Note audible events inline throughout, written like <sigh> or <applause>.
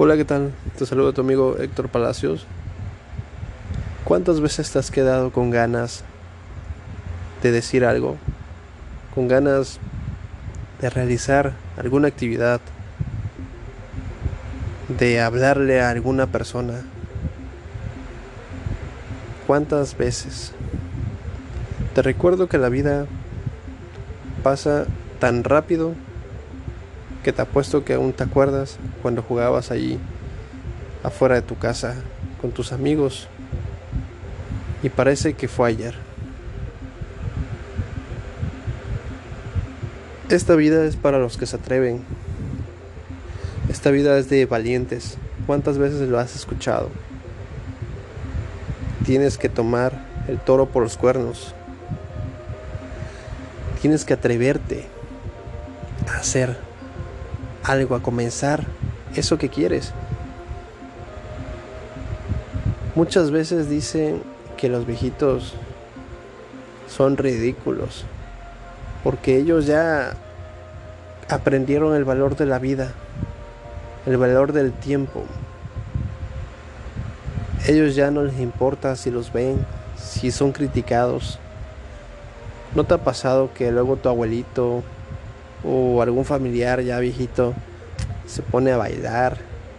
Hola, ¿qué tal? Te saludo a tu amigo Héctor Palacios. ¿Cuántas veces te has quedado con ganas de decir algo? Con ganas de realizar alguna actividad, de hablarle a alguna persona. ¿Cuántas veces? Te recuerdo que la vida pasa tan rápido que te apuesto que aún te acuerdas cuando jugabas allí afuera de tu casa con tus amigos y parece que fue ayer. Esta vida es para los que se atreven. Esta vida es de valientes. ¿Cuántas veces lo has escuchado? Tienes que tomar el toro por los cuernos. Tienes que atreverte a hacer algo, a comenzar eso que quieres. Muchas veces dicen que los viejitos son ridículos porque ellos ya aprendieron el valor de la vida, el valor del tiempo. Ellos ya no les importa si los ven, si son criticados. ¿No te ha pasado que luego tu abuelito o algún familiar ya viejito se pone a bailar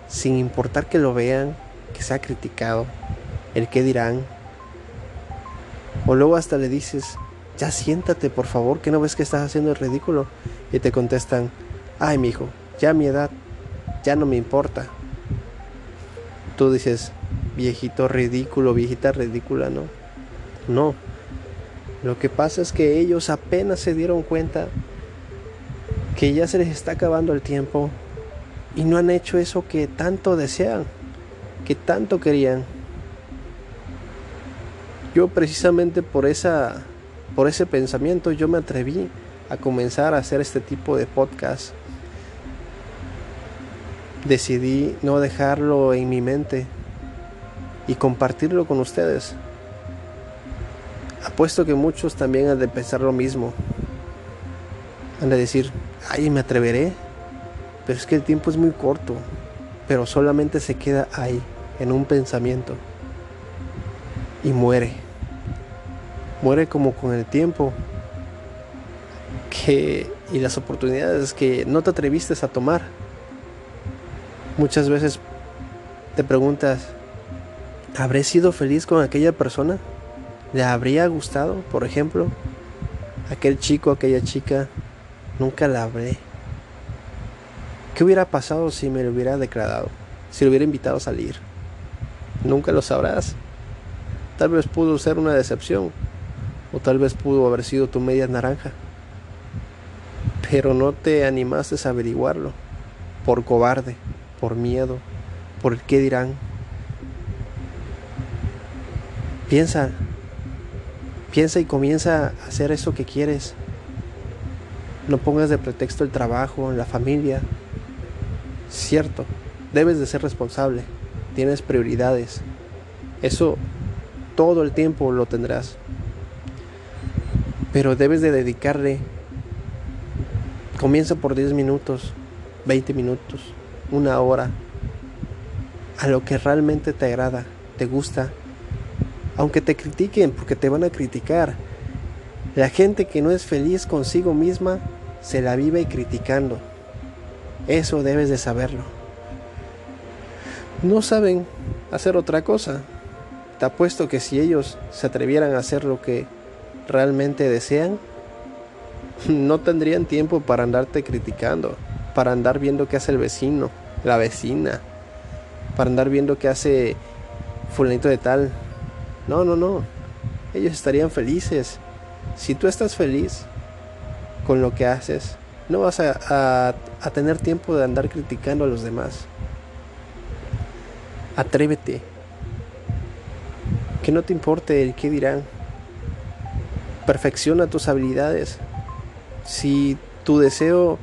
sin importar que lo vean, que sea criticado, el que dirán. O luego hasta le dices, ya siéntate por favor, que no ves que estás haciendo el ridículo. Y te contestan, ay mi hijo, ya a mi edad, ya no me importa. Tú dices, viejito ridículo, viejita ridícula, no. No. Lo que pasa es que ellos apenas se dieron cuenta que ya se les está acabando el tiempo y no han hecho eso que tanto desean, que tanto querían. Yo precisamente por esa por ese pensamiento yo me atreví a comenzar a hacer este tipo de podcast. Decidí no dejarlo en mi mente y compartirlo con ustedes. Apuesto que muchos también han de pensar lo mismo. Han de decir, ay, me atreveré. Pero es que el tiempo es muy corto. Pero solamente se queda ahí, en un pensamiento. Y muere. Muere como con el tiempo. Que, y las oportunidades que no te atreviste a tomar. Muchas veces te preguntas, ¿habré sido feliz con aquella persona? ¿Le habría gustado, por ejemplo? Aquel chico, aquella chica Nunca la hablé. ¿Qué hubiera pasado si me lo hubiera declarado? Si lo hubiera invitado a salir. Nunca lo sabrás. Tal vez pudo ser una decepción. O tal vez pudo haber sido tu media naranja. Pero no te animaste a averiguarlo. Por cobarde, por miedo, por el qué dirán. Piensa. Piensa y comienza a hacer eso que quieres. No pongas de pretexto el trabajo, la familia. Cierto, debes de ser responsable. Tienes prioridades. Eso todo el tiempo lo tendrás. Pero debes de dedicarle. Comienza por 10 minutos, 20 minutos, una hora. A lo que realmente te agrada, te gusta. Aunque te critiquen, porque te van a criticar. La gente que no es feliz consigo misma se la vive criticando. Eso debes de saberlo. No saben hacer otra cosa. Te apuesto que si ellos se atrevieran a hacer lo que realmente desean, <laughs> no tendrían tiempo para andarte criticando, para andar viendo qué hace el vecino, la vecina, para andar viendo qué hace fulanito de tal. No, no, no. Ellos estarían felices. Si tú estás feliz, con lo que haces, no vas a, tener tiempo de andar criticando a los demás. Atrévete. Que no te importe el qué dirán. Perfecciona tus habilidades. Si tu deseo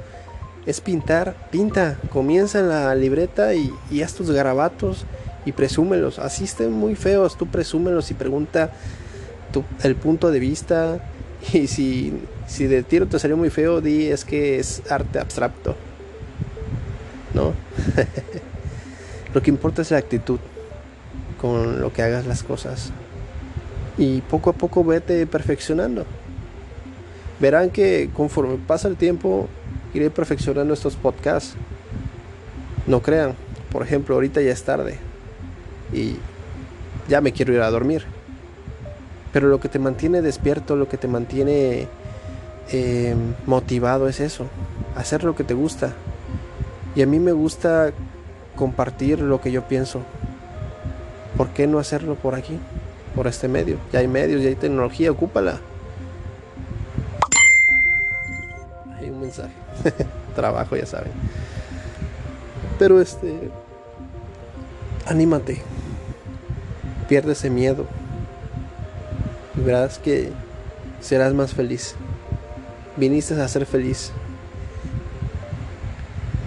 es pintar, pinta. Comienza en la libreta y, y haz tus garabatos y presúmelos. Así estén muy feos, tú presúmelos y pregunta el punto de vista <laughs> y si, si de tiro te salió muy feo, di es que es arte abstracto. ¿No? <laughs> Lo que importa es la actitud con lo que hagas las cosas. Y poco a poco vete perfeccionando. Verán que conforme pasa el tiempo iré perfeccionando estos podcasts. No crean, por ejemplo, ahorita ya es tarde y ya me quiero ir a dormir. Pero lo que te mantiene despierto, lo que te mantiene eh, motivado es eso, hacer lo que te gusta. Y a mí me gusta compartir lo que yo pienso. ¿Por qué no hacerlo por aquí? Por este medio. Ya hay medios, ya hay tecnología, ocúpala. Hay un mensaje. <laughs> Trabajo, ya saben. Pero este... Anímate. Pierde ese miedo. Y verás que serás más feliz. Viniste a ser feliz.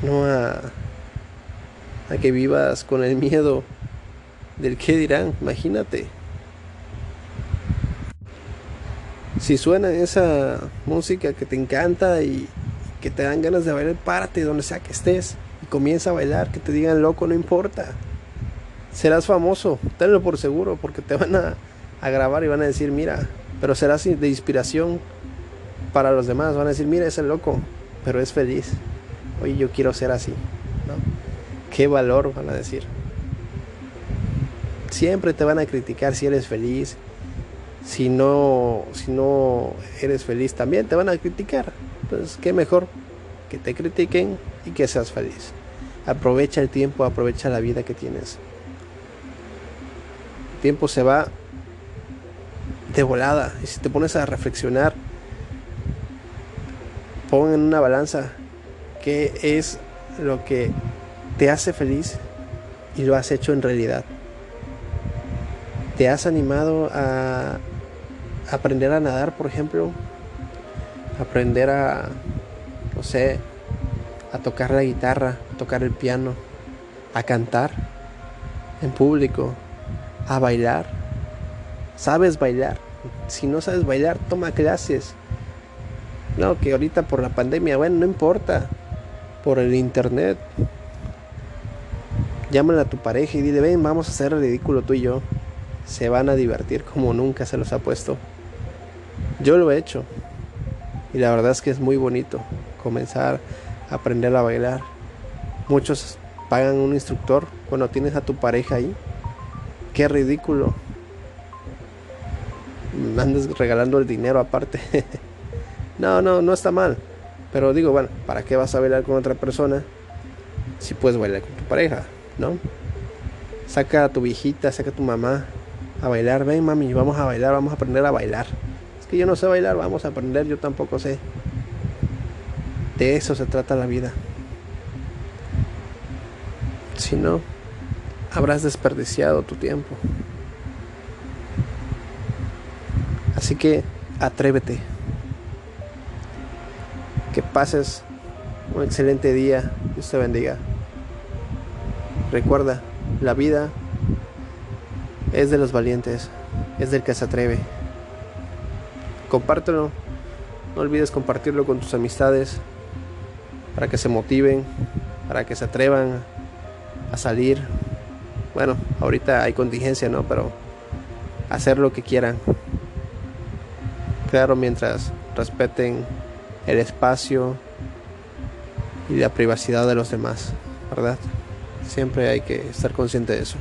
No a a que vivas con el miedo del que dirán, imagínate. Si suena esa música que te encanta y que te dan ganas de bailar, párate donde sea que estés y comienza a bailar, que te digan loco, no importa. Serás famoso, tenlo por seguro, porque te van a, a grabar y van a decir, mira, pero serás de inspiración para los demás, van a decir, mira, ese loco, pero es feliz. Oye, yo quiero ser así, ¿no? ¿Qué valor van a decir? Siempre te van a criticar si eres feliz. Si no, si no eres feliz también te van a criticar. Pues qué mejor que te critiquen y que seas feliz. Aprovecha el tiempo, aprovecha la vida que tienes. El tiempo se va de volada. Y si te pones a reflexionar, pon en una balanza qué es lo que te hace feliz y lo has hecho en realidad. ¿Te has animado a aprender a nadar, por ejemplo? Aprender a, no sé, a tocar la guitarra, tocar el piano, a cantar en público, a bailar. ¿Sabes bailar? Si no sabes bailar, toma clases. No, que ahorita por la pandemia, bueno, no importa. Por el internet, Llámale a tu pareja y dile, ven, vamos a hacer el ridículo tú y yo. Se van a divertir como nunca se los ha puesto. Yo lo he hecho. Y la verdad es que es muy bonito comenzar a aprender a bailar. Muchos pagan un instructor cuando tienes a tu pareja ahí. Qué ridículo. Andas regalando el dinero aparte. <laughs> no, no, no está mal. Pero digo, bueno, ¿para qué vas a bailar con otra persona si puedes bailar con tu pareja? ¿no? Saca a tu viejita, saca a tu mamá a bailar. Ven, mami, vamos a bailar, vamos a aprender a bailar. Es que yo no sé bailar, vamos a aprender, yo tampoco sé. De eso se trata la vida. Si no, habrás desperdiciado tu tiempo. Así que atrévete. Que pases un excelente día. Dios te bendiga. Recuerda, la vida es de los valientes, es del que se atreve. Compártelo, no olvides compartirlo con tus amistades para que se motiven, para que se atrevan a salir. Bueno, ahorita hay contingencia, ¿no? Pero hacer lo que quieran. Claro, mientras respeten el espacio y la privacidad de los demás, ¿verdad? Siempre hay que estar consciente de eso.